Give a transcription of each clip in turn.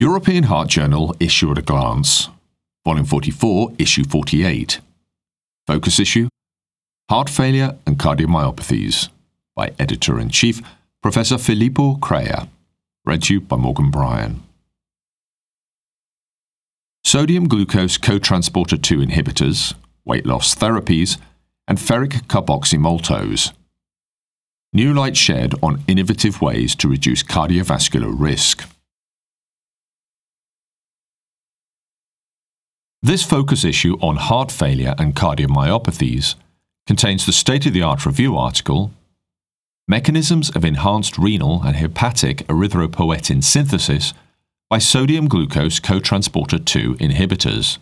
European Heart Journal Issue at a Glance, Volume 44, Issue 48. Focus issue Heart Failure and Cardiomyopathies by Editor in Chief Professor Filippo Crea. Read to you by Morgan Bryan. Sodium glucose cotransporter 2 inhibitors, weight loss therapies, and ferric carboxymaltose. New light shed on innovative ways to reduce cardiovascular risk. This focus issue on heart failure and cardiomyopathies contains the state of the art review article Mechanisms of Enhanced Renal and Hepatic Erythropoietin Synthesis by Sodium Glucose Cotransporter 2 Inhibitors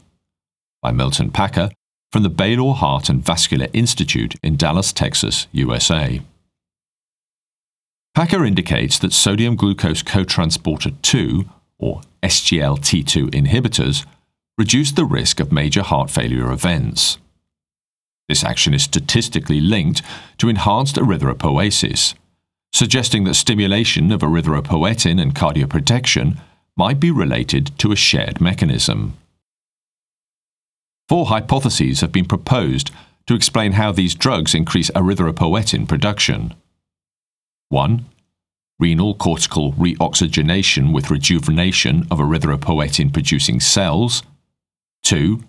by Milton Packer from the Baylor Heart and Vascular Institute in Dallas, Texas, USA. Packer indicates that sodium glucose cotransporter 2, or SGLT2 inhibitors, reduce the risk of major heart failure events. This action is statistically linked to enhanced erythropoiesis, suggesting that stimulation of erythropoietin and cardioprotection might be related to a shared mechanism. Four hypotheses have been proposed to explain how these drugs increase erythropoietin production. 1 renal cortical reoxygenation with rejuvenation of erythropoietin producing cells, 2.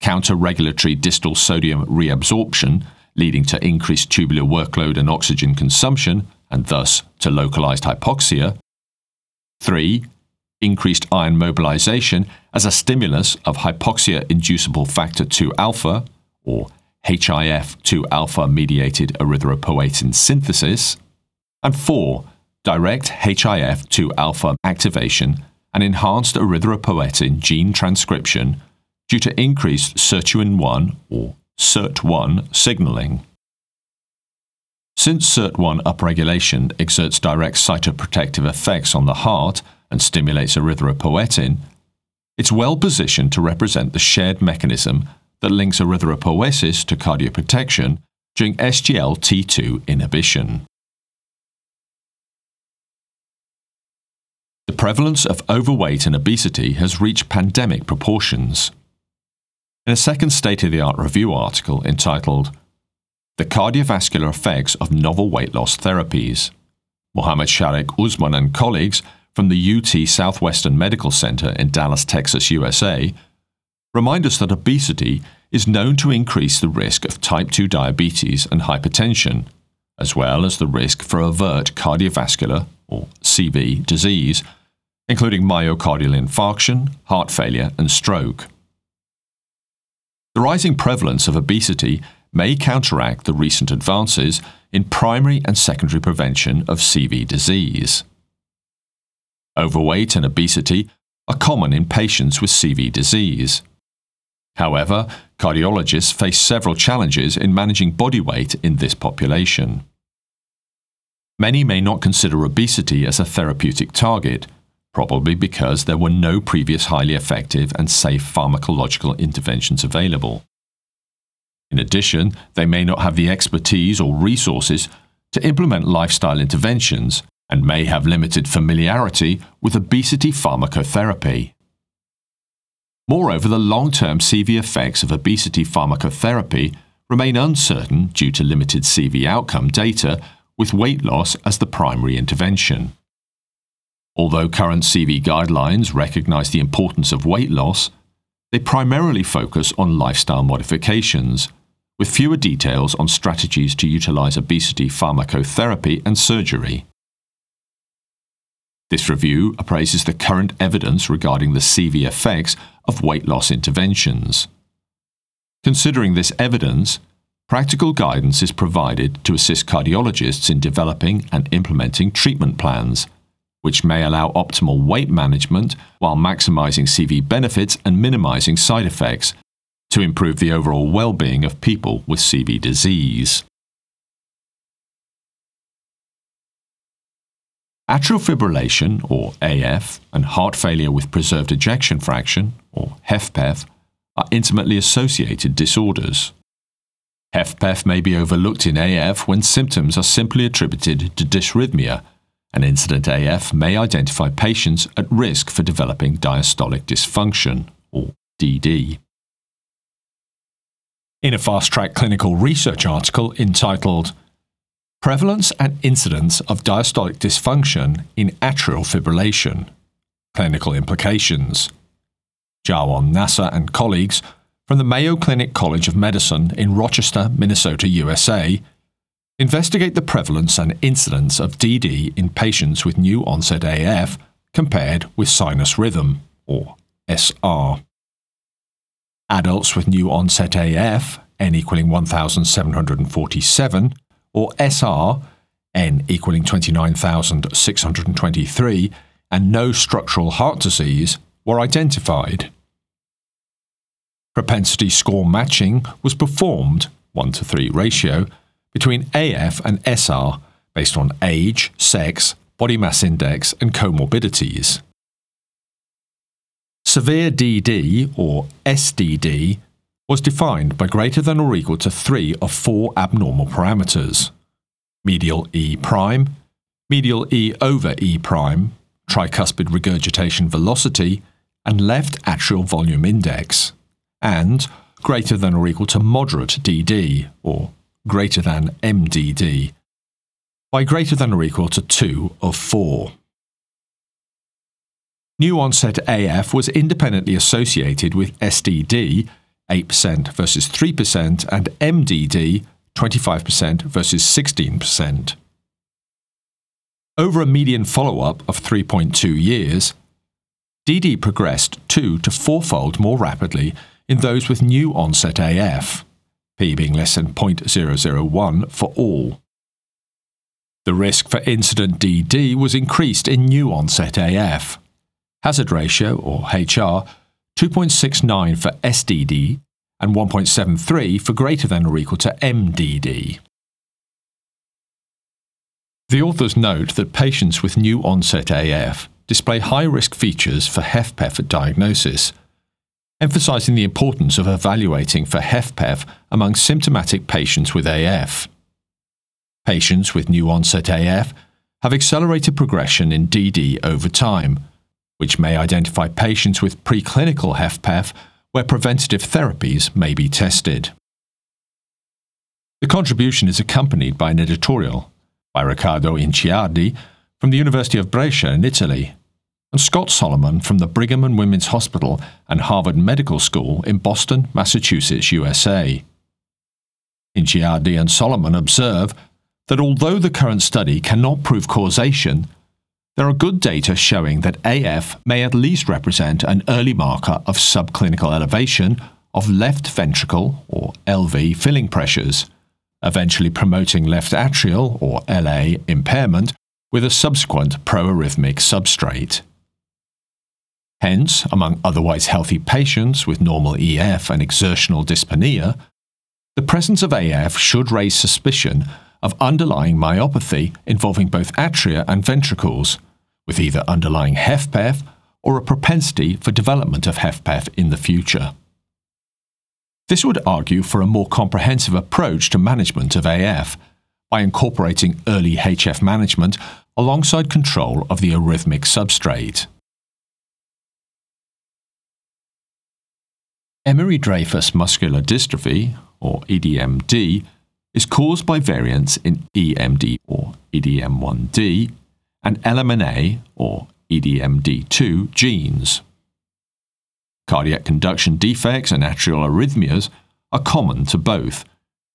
Counter-regulatory distal sodium reabsorption, leading to increased tubular workload and oxygen consumption, and thus to localized hypoxia. 3. Increased iron mobilization as a stimulus of hypoxia-inducible factor 2 alpha, or HIF2 alpha mediated erythropoietin synthesis. And 4. Direct HIF2 alpha activation and enhanced erythropoietin gene transcription due to increased sirtuin-1 or SIRT1 signaling. Since SIRT1 upregulation exerts direct cytoprotective effects on the heart and stimulates erythropoietin, it's well positioned to represent the shared mechanism that links erythropoiesis to cardioprotection during SGLT2 inhibition. The prevalence of overweight and obesity has reached pandemic proportions. In a second state of the art review article entitled The Cardiovascular Effects of Novel Weight Loss Therapies, Mohammed Shariq Usman and colleagues from the UT Southwestern Medical Center in Dallas, Texas, USA, remind us that obesity is known to increase the risk of type 2 diabetes and hypertension, as well as the risk for overt cardiovascular, or CV, disease, including myocardial infarction, heart failure, and stroke. The rising prevalence of obesity may counteract the recent advances in primary and secondary prevention of CV disease. Overweight and obesity are common in patients with CV disease. However, cardiologists face several challenges in managing body weight in this population. Many may not consider obesity as a therapeutic target probably because there were no previous highly effective and safe pharmacological interventions available. In addition, they may not have the expertise or resources to implement lifestyle interventions and may have limited familiarity with obesity pharmacotherapy. Moreover, the long term CV effects of obesity pharmacotherapy remain uncertain due to limited CV outcome data, with weight loss as the primary intervention. Although current CV guidelines recognize the importance of weight loss, they primarily focus on lifestyle modifications, with fewer details on strategies to utilize obesity pharmacotherapy and surgery. This review appraises the current evidence regarding the CV effects of weight loss interventions. Considering this evidence, practical guidance is provided to assist cardiologists in developing and implementing treatment plans which may allow optimal weight management while maximizing CV benefits and minimizing side effects to improve the overall well being of people with CV disease. Atrial fibrillation, or AF, and heart failure with preserved ejection fraction, or HFpEF, are intimately associated disorders. HFpEF may be overlooked in AF when symptoms are simply attributed to dysrhythmia An incident AF may identify patients at risk for developing diastolic dysfunction, or DD. In a fast track clinical research article entitled Prevalence and Incidence of Diastolic Dysfunction in Atrial Fibrillation Clinical Implications, Jwan Naser and colleagues from the Mayo Clinic College of Medicine in Rochester, Minnesota, USA Investigate the prevalence and incidence of DD in patients with new onset AF compared with sinus rhythm, or SR. Adults with new onset AF, n equaling 1747, or SR, n equaling 29,623, and no structural heart disease were identified. Propensity score matching was performed, 1 to 3 ratio, between AF and SR based on age, sex, body mass index, and comorbidities. Severe DD, or SDD, was defined by greater than or equal to three of four abnormal parameters medial E prime, medial E over E prime, tricuspid regurgitation velocity, and left atrial volume index, and greater than or equal to moderate DD, or greater than MDD by greater than or equal to 2 of 4. New onset AF was independently associated with SDD 8% versus 3% and MDD 25% versus 16%. Over a median follow up of 3.2 years, DD progressed two to fourfold more rapidly in those with new onset AF p being less than 0.001 for all. The risk for incident DD was increased in new onset AF. Hazard ratio, or HR, 2.69 for SDD and 1.73 for greater than or equal to MDD. The authors note that patients with new onset AF display high risk features for HFpEF at diagnosis emphasizing the importance of evaluating for HFpEF among symptomatic patients with AF. Patients with new onset AF have accelerated progression in DD over time, which may identify patients with preclinical HFpEF where preventative therapies may be tested. The contribution is accompanied by an editorial by Riccardo Inciardi from the University of Brescia in Italy and Scott Solomon from the Brigham and Women's Hospital and Harvard Medical School in Boston, Massachusetts, USA. Inciardi and Solomon observe that although the current study cannot prove causation, there are good data showing that AF may at least represent an early marker of subclinical elevation of left ventricle or LV filling pressures, eventually promoting left atrial or LA impairment with a subsequent proarrhythmic substrate. Hence, among otherwise healthy patients with normal EF and exertional dyspnea, the presence of AF should raise suspicion of underlying myopathy involving both atria and ventricles, with either underlying HFpEF or a propensity for development of HFpEF in the future. This would argue for a more comprehensive approach to management of AF by incorporating early HF management alongside control of the arrhythmic substrate. Emery Dreifuss muscular dystrophy, or EDMD, is caused by variants in EMD or EDMD1 and LMNA or EDMD2 genes. Cardiac conduction defects and atrial arrhythmias are common to both,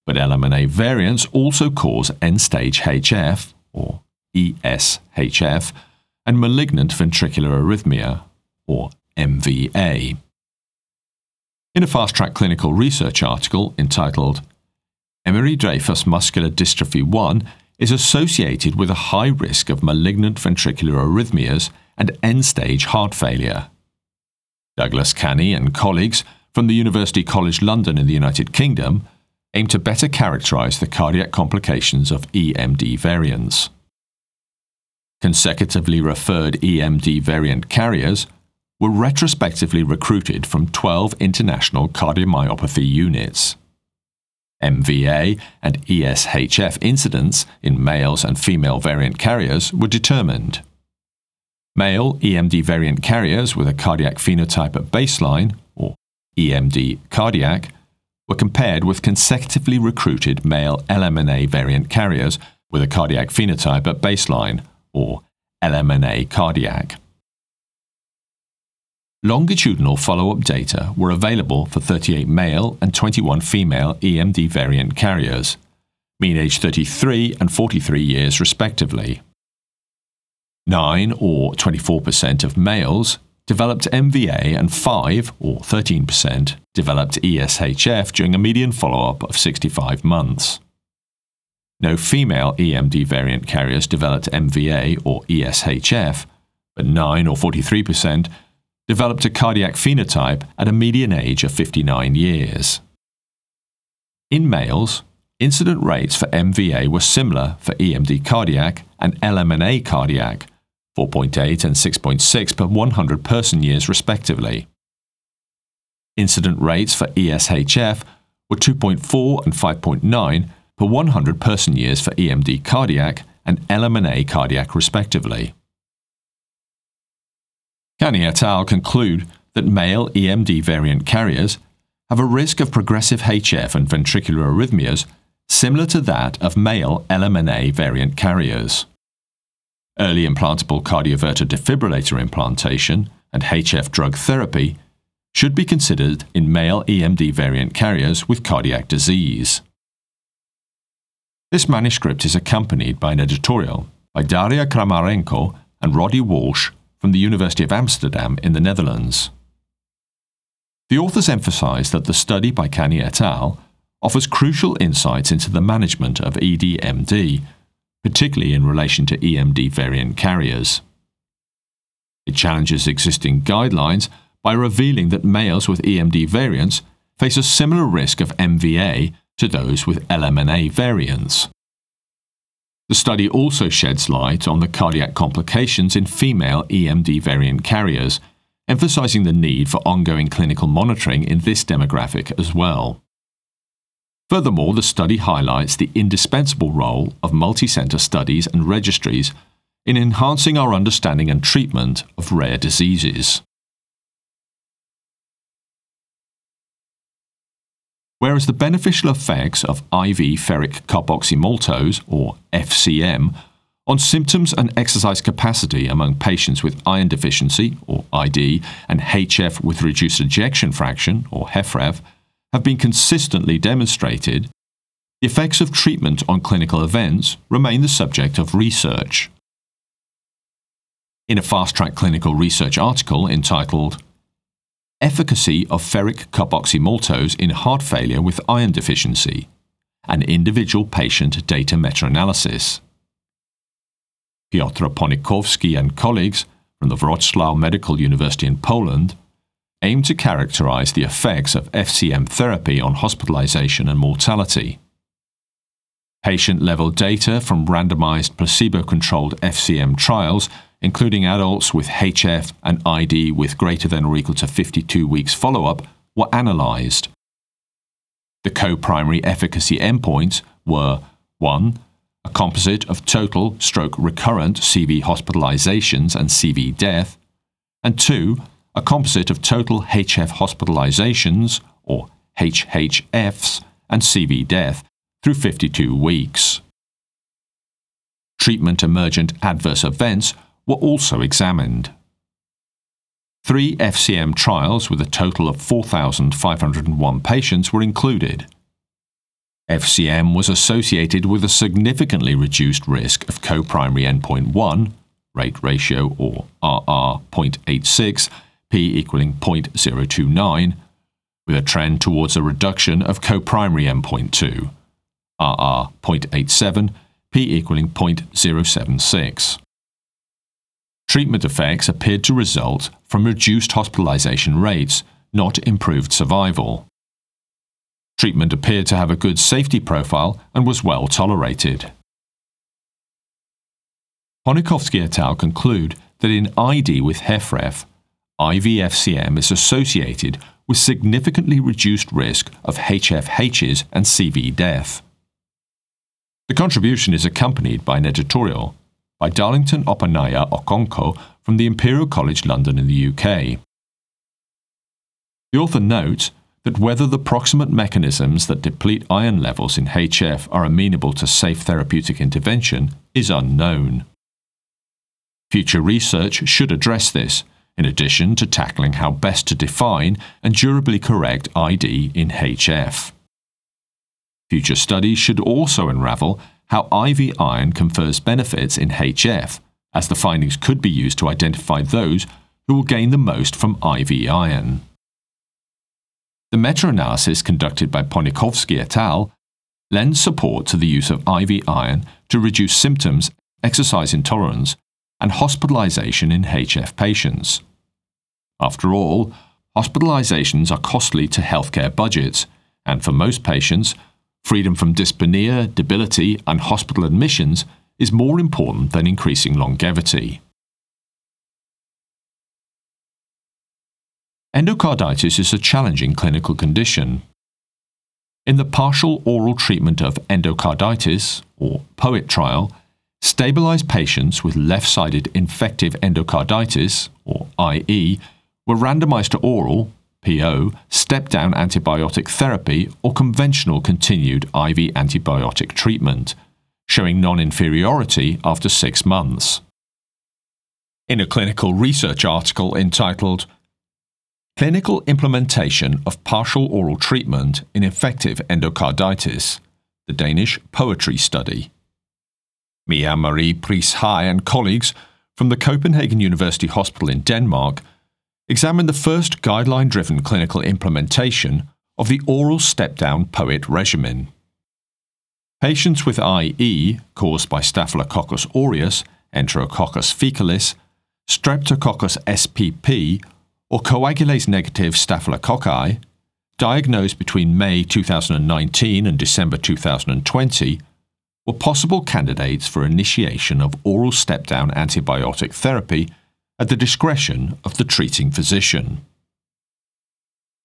but LMNA variants also cause end stage HF or ESHF and malignant ventricular arrhythmia or MVA. In a fast track clinical research article entitled Emery Dreifuss Muscular Dystrophy 1 is associated with a high risk of malignant ventricular arrhythmias and end stage heart failure. Douglas Cannie and colleagues from the University College London in the United Kingdom aim to better characterize the cardiac complications of EMD variants. Consecutively referred EMD variant carriers were retrospectively recruited from 12 international cardiomyopathy units. MVA and ESHF incidence in males and female variant carriers were determined. Male EMD variant carriers with a cardiac phenotype at baseline, or EMD cardiac, were compared with consecutively recruited male LMNA variant carriers with a cardiac phenotype at baseline, or LMNA cardiac. Longitudinal follow up data were available for 38 male and 21 female EMD variant carriers, mean age 33 and 43 years respectively. 9 or 24% of males developed MVA and 5 or 13% developed ESHF during a median follow up of 65 months. No female EMD variant carriers developed MVA or ESHF, but 9 or 43% developed a cardiac phenotype at a median age of 59 years. In males, incident rates for MVA were similar for EMD cardiac and LMNA cardiac, 4.8 and 6.6 per 100 person years respectively. Incident rates for ESHF were 2.4 and 5.9 per 100 person years for EMD cardiac and LMNA cardiac respectively. Cannie et al. conclude that male EMD variant carriers have a risk of progressive HF and ventricular arrhythmias similar to that of male LMNA variant carriers. Early implantable cardioverter defibrillator implantation and HF drug therapy should be considered in male EMD variant carriers with cardiac disease. This manuscript is accompanied by an editorial by Daria Kramarenko and Roddy Walsh from the University of Amsterdam in the Netherlands. The authors emphasize that the study by Cannie et al. offers crucial insights into the management of EDMD, particularly in relation to EMD variant carriers. It challenges existing guidelines by revealing that males with EMD variants face a similar risk of MVA to those with LMNA variants. The study also sheds light on the cardiac complications in female EMD variant carriers, emphasizing the need for ongoing clinical monitoring in this demographic as well. Furthermore, the study highlights the indispensable role of multicenter studies and registries in enhancing our understanding and treatment of rare diseases. Whereas the beneficial effects of IV ferric carboxymaltose, or FCM, on symptoms and exercise capacity among patients with iron deficiency, or ID, and HF with reduced ejection fraction, or HFrEF, have been consistently demonstrated, the effects of treatment on clinical events remain the subject of research. In a fast track clinical research article entitled Efficacy of ferric carboxymaltose in heart failure with iron deficiency, an individual patient data meta-analysis. Piotr Ponikowski and colleagues from the Wrocław Medical University in Poland aim to characterize the effects of FCM therapy on hospitalization and mortality. Patient level data from randomized placebo controlled FCM trials including adults with HF and ID with greater than or equal to 52 weeks follow up, were analysed. The co primary efficacy endpoints were 1. A composite of total stroke recurrent CV hospitalizations and CV death, and 2. A composite of total HF hospitalizations, or HHFs, and CV death through 52 weeks. Treatment emergent adverse events were also examined. Three FCM trials with a total of 4,501 patients were included. FCM was associated with a significantly reduced risk of co-primary endpoint 1, rate ratio or RR 0.86, p equaling 0.029, with a trend towards a reduction of co-primary endpoint 2, RR 0.87, p equaling 0.076. Treatment effects appeared to result from reduced hospitalization rates, not improved survival. Treatment appeared to have a good safety profile and was well tolerated. Ponikowski et al. conclude that in ID with HFrEF, IVFCM is associated with significantly reduced risk of HFHs and CV death. The contribution is accompanied by an editorial by Darlington Opanaya Okonko from the Imperial College London in the UK. The author notes that whether the proximate mechanisms that deplete iron levels in HF are amenable to safe therapeutic intervention is unknown. Future research should address this, in addition to tackling how best to define and durably correct ID in HF. Future studies should also unravel how IV iron confers benefits in HF, as the findings could be used to identify those who will gain the most from IV iron. The meta analysis conducted by Ponikowski et al. lends support to the use of IV iron to reduce symptoms, exercise intolerance, and hospitalization in HF patients. After all, hospitalizations are costly to healthcare budgets, and for most patients, freedom from dyspnea, debility, and hospital admissions is more important than increasing longevity. Endocarditis is a challenging clinical condition. In the partial oral treatment of endocarditis, or POET trial, stabilized patients with left sided infective endocarditis, or IE, were randomized to oral, PO, step down antibiotic therapy or conventional continued IV antibiotic treatment, showing non inferiority after six months. In a clinical research article entitled Clinical implementation of partial oral treatment in Infective endocarditis, the Danish Poetry Study. Mia Marie Priess and colleagues from the Copenhagen University Hospital in Denmark examined the first guideline driven clinical implementation of the oral step down POET regimen. Patients with IE caused by Staphylococcus aureus, Enterococcus faecalis, Streptococcus spp, or coagulase negative staphylococci, diagnosed between May 2019 and December 2020, were possible candidates for initiation of oral step down antibiotic therapy at the discretion of the treating physician.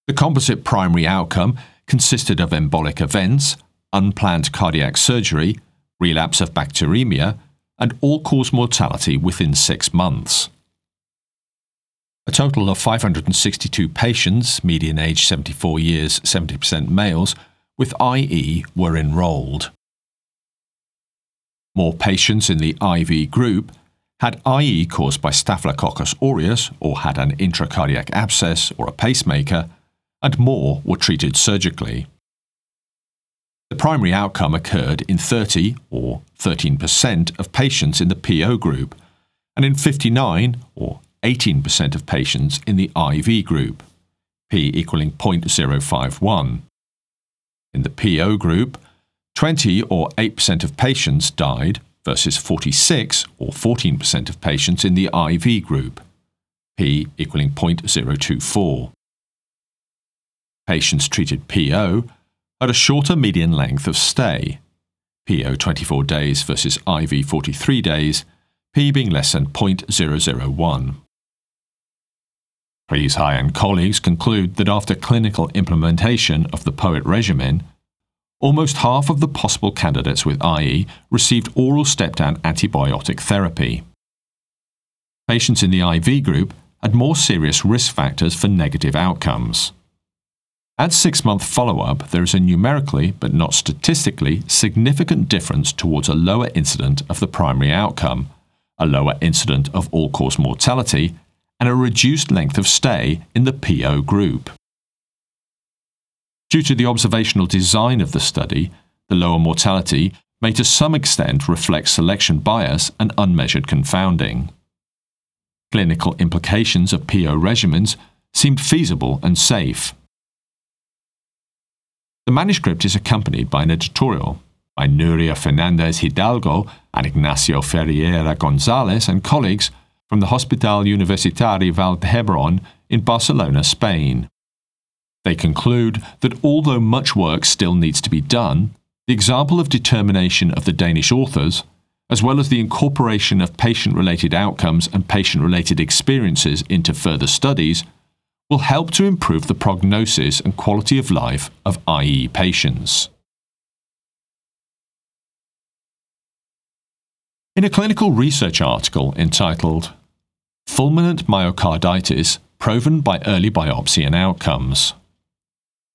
The composite primary outcome consisted of embolic events, unplanned cardiac surgery, relapse of bacteremia, and all cause mortality within six months. A total of 562 patients, median age 74 years, 70% males, with IE were enrolled. More patients in the IV group had IE caused by Staphylococcus aureus or had an intracardiac abscess or a pacemaker, and more were treated surgically. The primary outcome occurred in 30 or 13% of patients in the PO group and in 59 or 18% of patients in the IV group, p equaling 0.051. In the PO group, 20 or 8% of patients died versus 46 or 14% of patients in the IV group, p equaling 0.024. Patients treated PO had a shorter median length of stay, PO 24 days versus IV 43 days, p being less than 0.001. Priess and colleagues conclude that after clinical implementation of the POET regimen, almost half of the possible candidates with IE received oral step down antibiotic therapy. Patients in the IV group had more serious risk factors for negative outcomes. At six month follow up, there is a numerically, but not statistically, significant difference towards a lower incident of the primary outcome, a lower incident of all cause mortality, and a reduced length of stay in the PO group. Due to the observational design of the study, the lower mortality may to some extent reflect selection bias and unmeasured confounding. Clinical implications of PO regimens seemed feasible and safe. The manuscript is accompanied by an editorial by Nuria Fernandez Hidalgo and Ignacio Ferreira Gonzalez and colleagues from the Hospital Universitari Vall d'Hebron in Barcelona, Spain. They conclude that although much work still needs to be done, the example of determination of the Danish authors, as well as the incorporation of patient related outcomes and patient related experiences into further studies, will help to improve the prognosis and quality of life of IE patients. In a clinical research article entitled Fulminant Myocarditis Proven by Early Biopsy and Outcomes,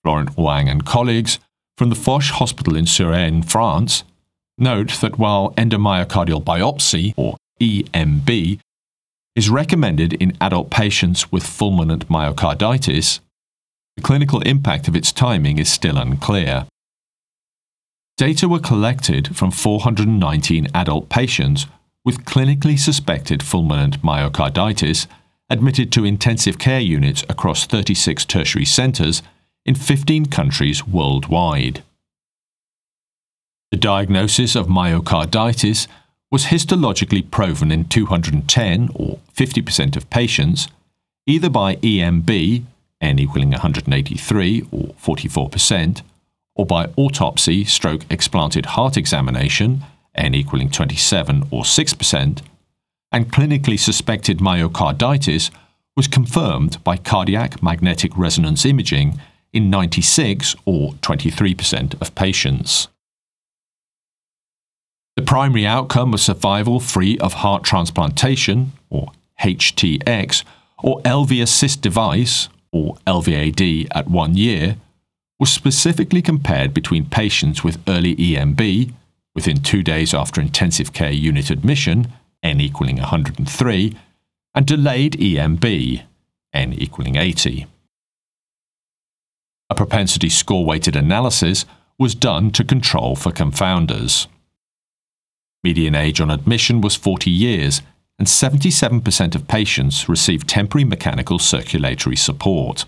Florent Huang and colleagues from the Foch Hospital in Suresnes, France, note that while endomyocardial biopsy, or EMB, is recommended in adult patients with fulminant myocarditis, the clinical impact of its timing is still unclear. Data were collected from 419 adult patients with clinically suspected fulminant myocarditis admitted to intensive care units across 36 tertiary centres in 15 countries worldwide. The diagnosis of myocarditis was histologically proven in 210 or 50% of patients, either by EMB, n equaling 183 or 44%, or by autopsy stroke explanted heart examination, n equaling 27 or 6%, and clinically suspected myocarditis was confirmed by cardiac magnetic resonance imaging in 96 or 23% of patients. The primary outcome was survival free of heart transplantation, or HTX, or LV assist device, or LVAD, at one year, was specifically compared between patients with early EMB, within two days after intensive care unit admission, n equaling 103, and delayed EMB, n equaling 80. A propensity score weighted analysis was done to control for confounders. Median age on admission was 40 years, and 77% of patients received temporary mechanical circulatory support.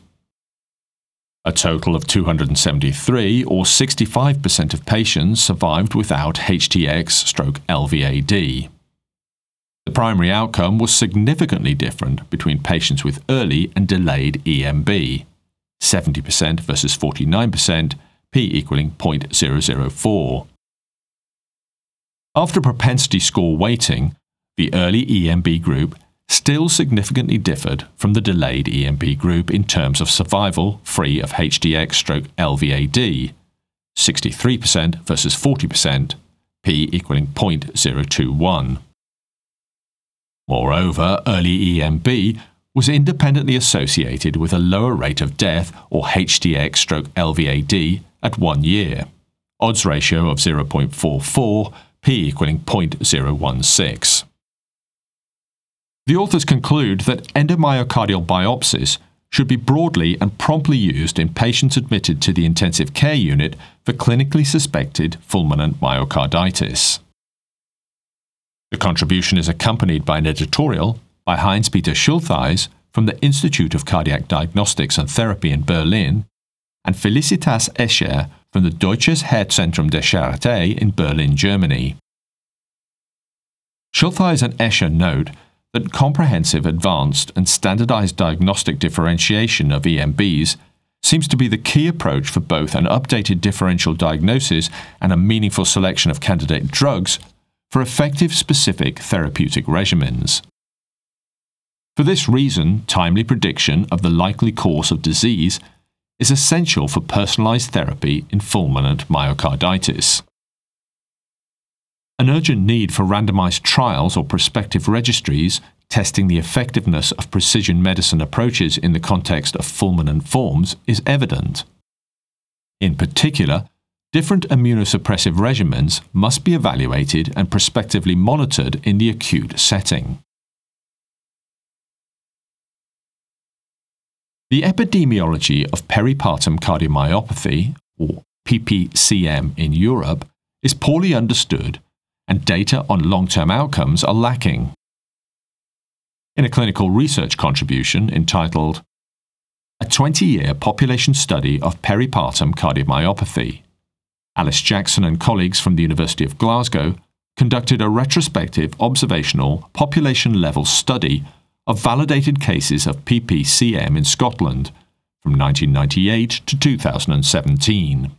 A total of 273 or 65% of patients survived without HTX stroke LVAD. The primary outcome was significantly different between patients with early and delayed EMB 70% versus 49%, p equaling 0.004. After propensity score weighting, the early EMB group still significantly differed from the delayed EMB group in terms of survival free of HTX stroke LVAD, 63% versus 40%, p equaling 0.021. Moreover, early EMB was independently associated with a lower rate of death or HTX stroke LVAD at one year. Odds ratio of 0.44, p equaling 0.016. The authors conclude that endomyocardial biopsies should be broadly and promptly used in patients admitted to the intensive care unit for clinically suspected fulminant myocarditis. The contribution is accompanied by an editorial by Heinz Peter Schultheiss from the Institute of Cardiac Diagnostics and Therapy in Berlin and Felicitas Escher from the Deutsches Herzzentrum der Charité in Berlin, Germany. Schultheiss and Escher note that comprehensive, advanced, and standardized diagnostic differentiation of EMBs seems to be the key approach for both an updated differential diagnosis and a meaningful selection of candidate drugs for effective specific therapeutic regimens. For this reason, timely prediction of the likely course of disease is essential for personalized therapy in fulminant myocarditis. An urgent need for randomized trials or prospective registries testing the effectiveness of precision medicine approaches in the context of fulminant forms is evident. In particular, different immunosuppressive regimens must be evaluated and prospectively monitored in the acute setting. The epidemiology of peripartum cardiomyopathy, or PPCM in Europe, is poorly understood and data on long term outcomes are lacking. In a clinical research contribution entitled A 20 year population study of peripartum cardiomyopathy, Alice Jackson and colleagues from the University of Glasgow conducted a retrospective observational population level study of validated cases of PPCM in Scotland from 1998 to 2017.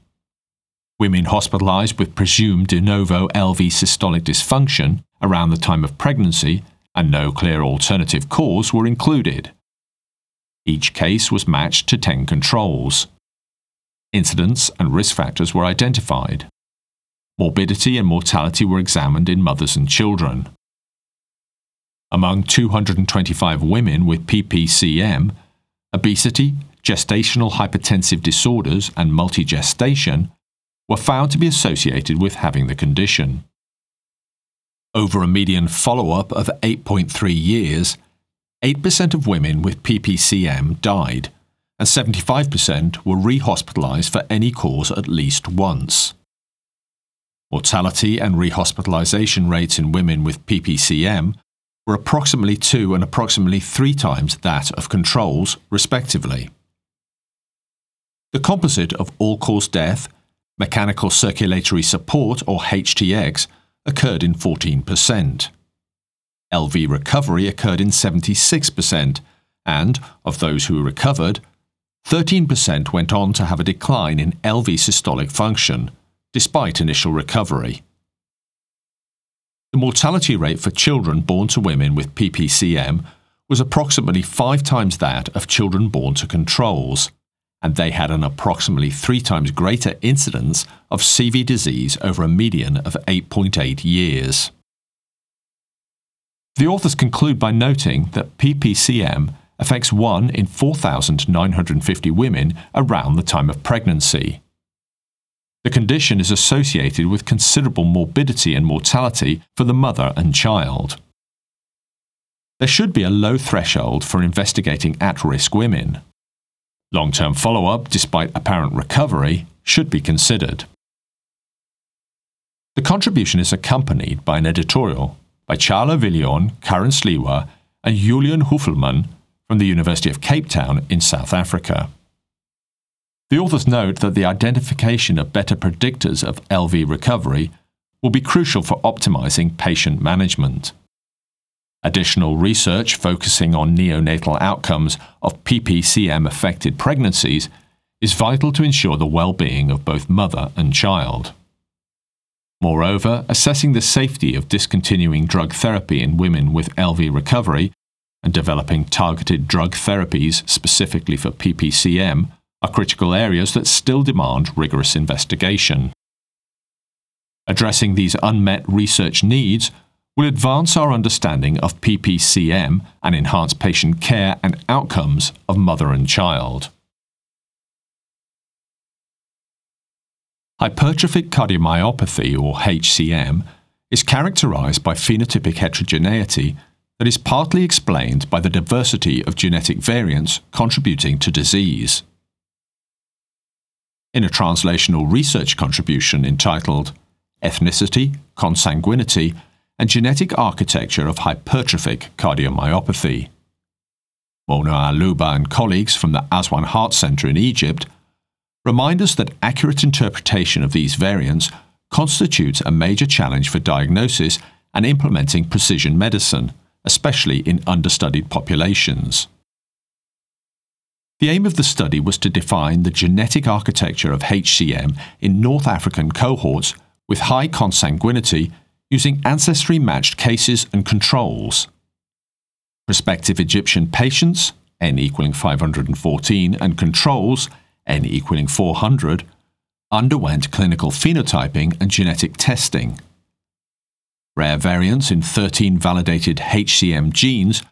Women hospitalized with presumed de novo LV systolic dysfunction around the time of pregnancy and no clear alternative cause were included. Each case was matched to 10 controls. Incidence and risk factors were identified. Morbidity and mortality were examined in mothers and children. Among 225 women with PPCM, obesity, gestational hypertensive disorders, and multigestation were found to be associated with having the condition. Over a median follow up of 8.3 years, 8% of women with PPCM died, and 75% were rehospitalized for any cause at least once. Mortality and rehospitalization rates in women with PPCM were approximately two and approximately three times that of controls, respectively. The composite of all cause death, mechanical circulatory support or HTX, occurred in 14%. LV recovery occurred in 76%, and of those who recovered, 13% went on to have a decline in LV systolic function, despite initial recovery. The mortality rate for children born to women with PPCM was approximately five times that of children born to controls, and they had an approximately three times greater incidence of CV disease over a median of 8.8 years. The authors conclude by noting that PPCM affects 1 in 4,950 women around the time of pregnancy. The condition is associated with considerable morbidity and mortality for the mother and child. There should be a low threshold for investigating at risk women. Long term follow up, despite apparent recovery, should be considered. The contribution is accompanied by an editorial by Charle Viljoen, Karen Sliwa, and Julian Hoevelmann from the University of Cape Town in South Africa. The authors note that the identification of better predictors of LV recovery will be crucial for optimizing patient management. Additional research focusing on neonatal outcomes of PPCM affected pregnancies is vital to ensure the well being of both mother and child. Moreover, assessing the safety of discontinuing drug therapy in women with LV recovery and developing targeted drug therapies specifically for PPCM are critical areas that still demand rigorous investigation. Addressing these unmet research needs will advance our understanding of PPCM and enhance patient care and outcomes of mother and child. Hypertrophic cardiomyopathy, or HCM, is characterized by phenotypic heterogeneity that is partly explained by the diversity of genetic variants contributing to disease. In a translational research contribution entitled Ethnicity, Consanguinity, and Genetic Architecture of Hypertrophic Cardiomyopathy, Mona Allouba and colleagues from the Aswan Heart Center in Egypt remind us that accurate interpretation of these variants constitutes a major challenge for diagnosis and implementing precision medicine, especially in understudied populations. The aim of the study was to define the genetic architecture of HCM in North African cohorts with high consanguinity using ancestry matched cases and controls. Prospective Egyptian patients, n equaling 514, and controls, n equaling 400, underwent clinical phenotyping and genetic testing. Rare variants in 13 validated HCM genes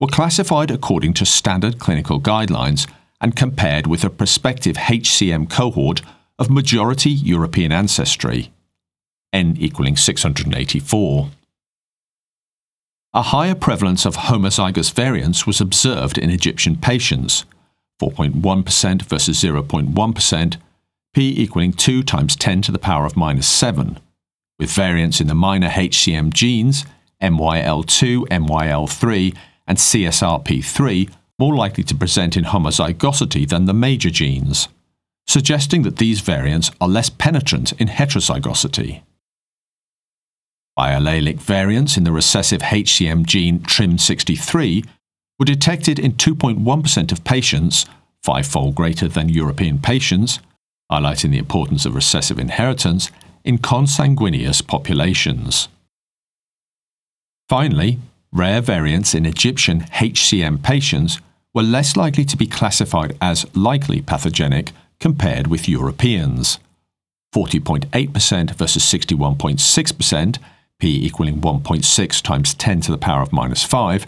were classified according to standard clinical guidelines and compared with a prospective HCM cohort of majority European ancestry, n equaling 684. A higher prevalence of homozygous variants was observed in Egyptian patients, 4.1% versus 0.1%, p equaling 2 times 10 to the power of minus 7, with variants in the minor HCM genes, MYL2, MYL3, and CSRP3 more likely to present in homozygosity than the major genes, suggesting that these variants are less penetrant in heterozygosity. Biallelic variants in the recessive HCM gene TRIM63 were detected in 2.1% of patients, fivefold greater than European patients, highlighting the importance of recessive inheritance in consanguineous populations. Finally, rare variants in Egyptian HCM patients were less likely to be classified as likely pathogenic compared with Europeans. 40.8% versus 61.6%, p equaling 1.6 times 10 to the power of minus 5,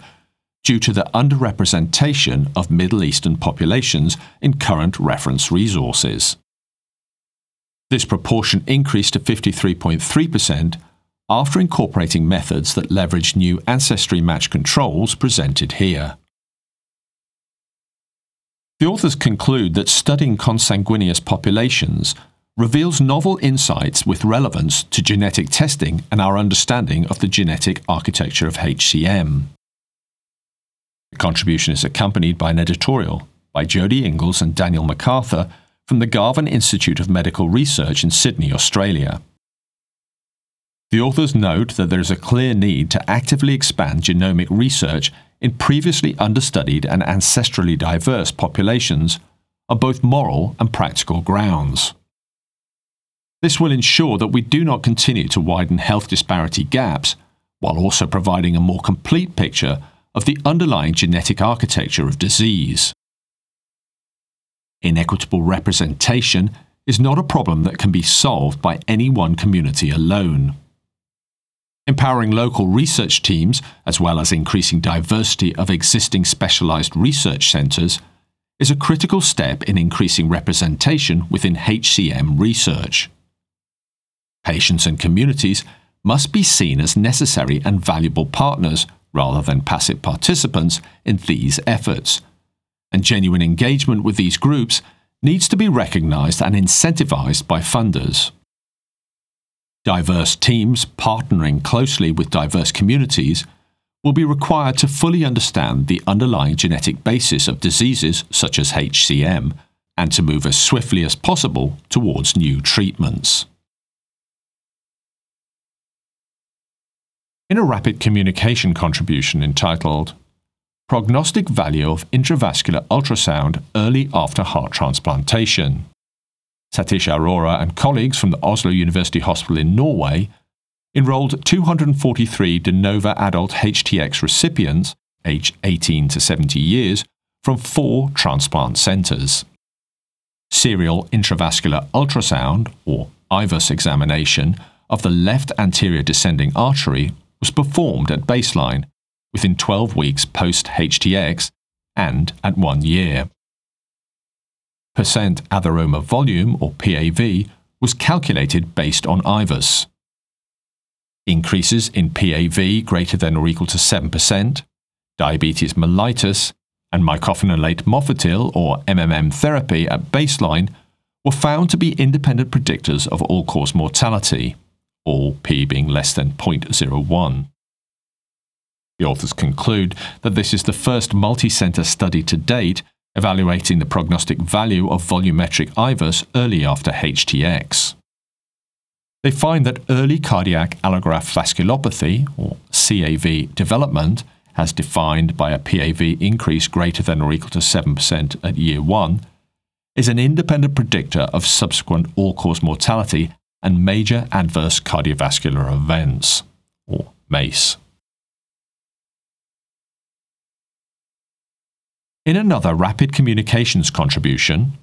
due to the underrepresentation of Middle Eastern populations in current reference resources. This proportion increased to 53.3% after incorporating methods that leverage new ancestry match controls presented here. The authors conclude that studying consanguineous populations reveals novel insights with relevance to genetic testing and our understanding of the genetic architecture of HCM. The contribution is accompanied by an editorial by Jodie Ingles and Daniel MacArthur from the Garvan Institute of Medical Research in Sydney, Australia. The authors note that there is a clear need to actively expand genomic research in previously understudied and ancestrally diverse populations on both moral and practical grounds. This will ensure that we do not continue to widen health disparity gaps while also providing a more complete picture of the underlying genetic architecture of disease. Inequitable representation is not a problem that can be solved by any one community alone. Empowering local research teams, as well as increasing diversity of existing specialized research centers, is a critical step in increasing representation within HCM research. Patients and communities must be seen as necessary and valuable partners rather than passive participants in these efforts, and genuine engagement with these groups needs to be recognized and incentivized by funders. Diverse teams partnering closely with diverse communities will be required to fully understand the underlying genetic basis of diseases such as HCM and to move as swiftly as possible towards new treatments. In a rapid communication contribution entitled Prognostic Value of Intravascular Ultrasound Early After Heart Transplantation, Satish Arora and colleagues from the Oslo University Hospital in Norway enrolled 243 de novo adult HTX recipients, aged 18 to 70 years, from four transplant centres. Serial intravascular ultrasound, or IVUS examination, of the left anterior descending artery was performed at baseline within 12 weeks post HTX and at one year percent atheroma volume, or PAV, was calculated based on IVUS. Increases in PAV greater than or equal to 7%, diabetes mellitus, and mycophenolate mofetil, or MMM therapy, at baseline were found to be independent predictors of all cause mortality, all p being less than 0.01. The authors conclude that this is the first multi center study to date evaluating the prognostic value of volumetric IVUS early after HTX. They find that early cardiac allograft vasculopathy, or CAV, development, as defined by a PAV increase greater than or equal to 7% at year 1, is an independent predictor of subsequent all cause mortality and major adverse cardiovascular events, or MACE. In another rapid communications contribution,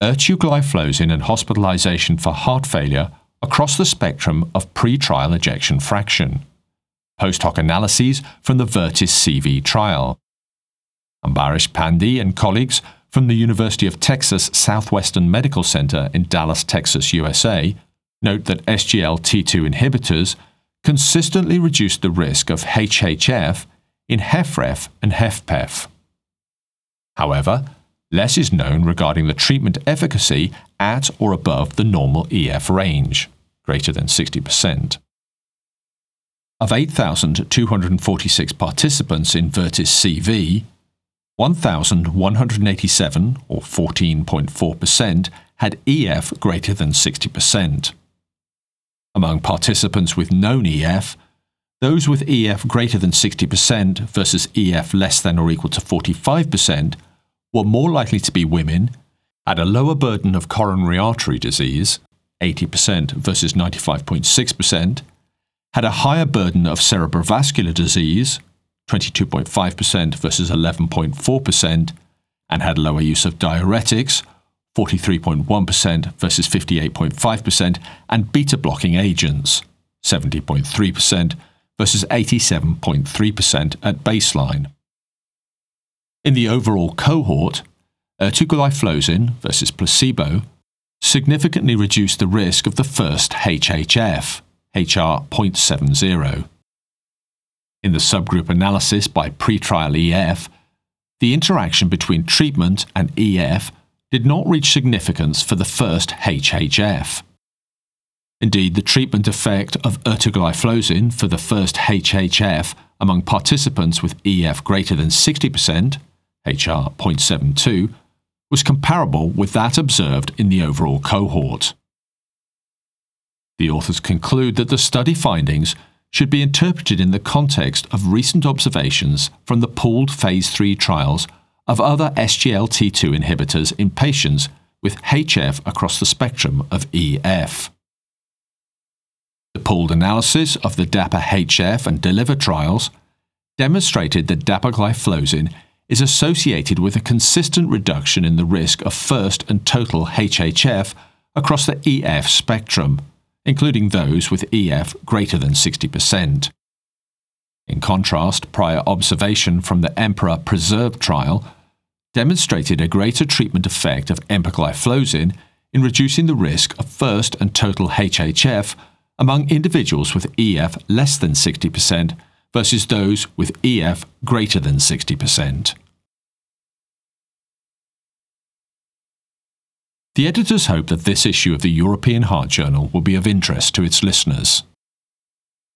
ertugliflozin and hospitalization for heart failure across the spectrum of pre-trial ejection fraction. Post hoc analyses from the Vertis CV trial. Ambarish Pandey and colleagues from the University of Texas Southwestern Medical Center in Dallas, Texas, USA, note that SGLT2 inhibitors consistently reduce the risk of HHF in HFrEF and HFpEF. However, less is known regarding the treatment efficacy at or above the normal EF range, greater than 60%. Of 8,246 participants in Vertis CV, 1,187, or 14.4%, had EF greater than 60%. Among participants with known EF, those with EF greater than 60% versus EF less than or equal to 45% were more likely to be women, had a lower burden of coronary artery disease, 80% versus 95.6%, had a higher burden of cerebrovascular disease, 22.5% versus 11.4%, and had lower use of diuretics, 43.1% versus 58.5%, and beta blocking agents, 70.3% versus 87.3% at baseline. In the overall cohort, uh, ertugliflozin versus placebo significantly reduced the risk of the first HHF, HR.70. In the subgroup analysis by pretrial EF, the interaction between treatment and EF did not reach significance for the first HHF. Indeed, the treatment effect of ertugliflozin for the first HHF among participants with EF greater than 60%, HR.72, was comparable with that observed in the overall cohort. The authors conclude that the study findings should be interpreted in the context of recent observations from the pooled phase 3 trials of other SGLT2 inhibitors in patients with HF across the spectrum of EF. The pooled analysis of the DAPA HF and DELIVER trials demonstrated that dapagliflozin is associated with a consistent reduction in the risk of first and total HHF across the EF spectrum, including those with EF greater than 60%. In contrast, prior observation from the Emperor Preserve trial demonstrated a greater treatment effect of empagliflozin in reducing the risk of first and total HHF among individuals with EF less than 60% versus those with EF greater than 60%. The editors hope that this issue of the European Heart Journal will be of interest to its listeners.